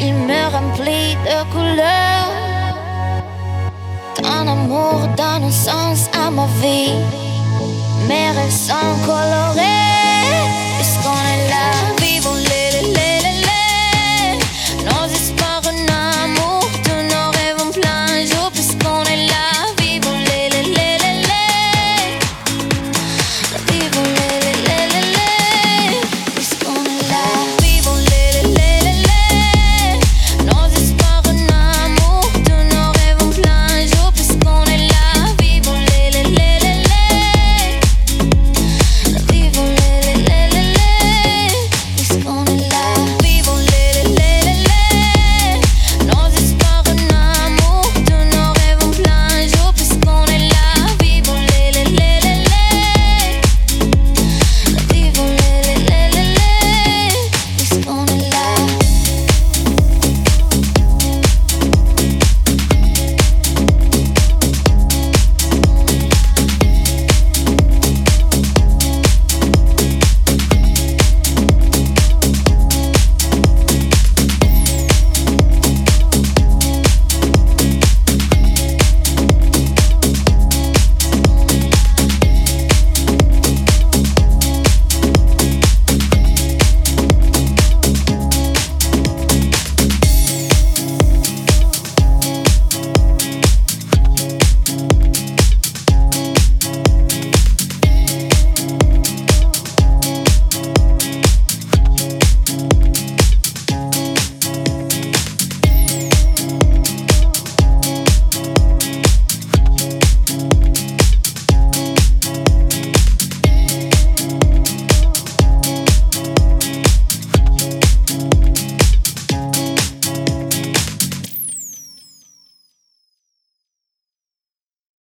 il me remplit de couleurs. Ton amour donne un sens à ma vie, mais reste en colère.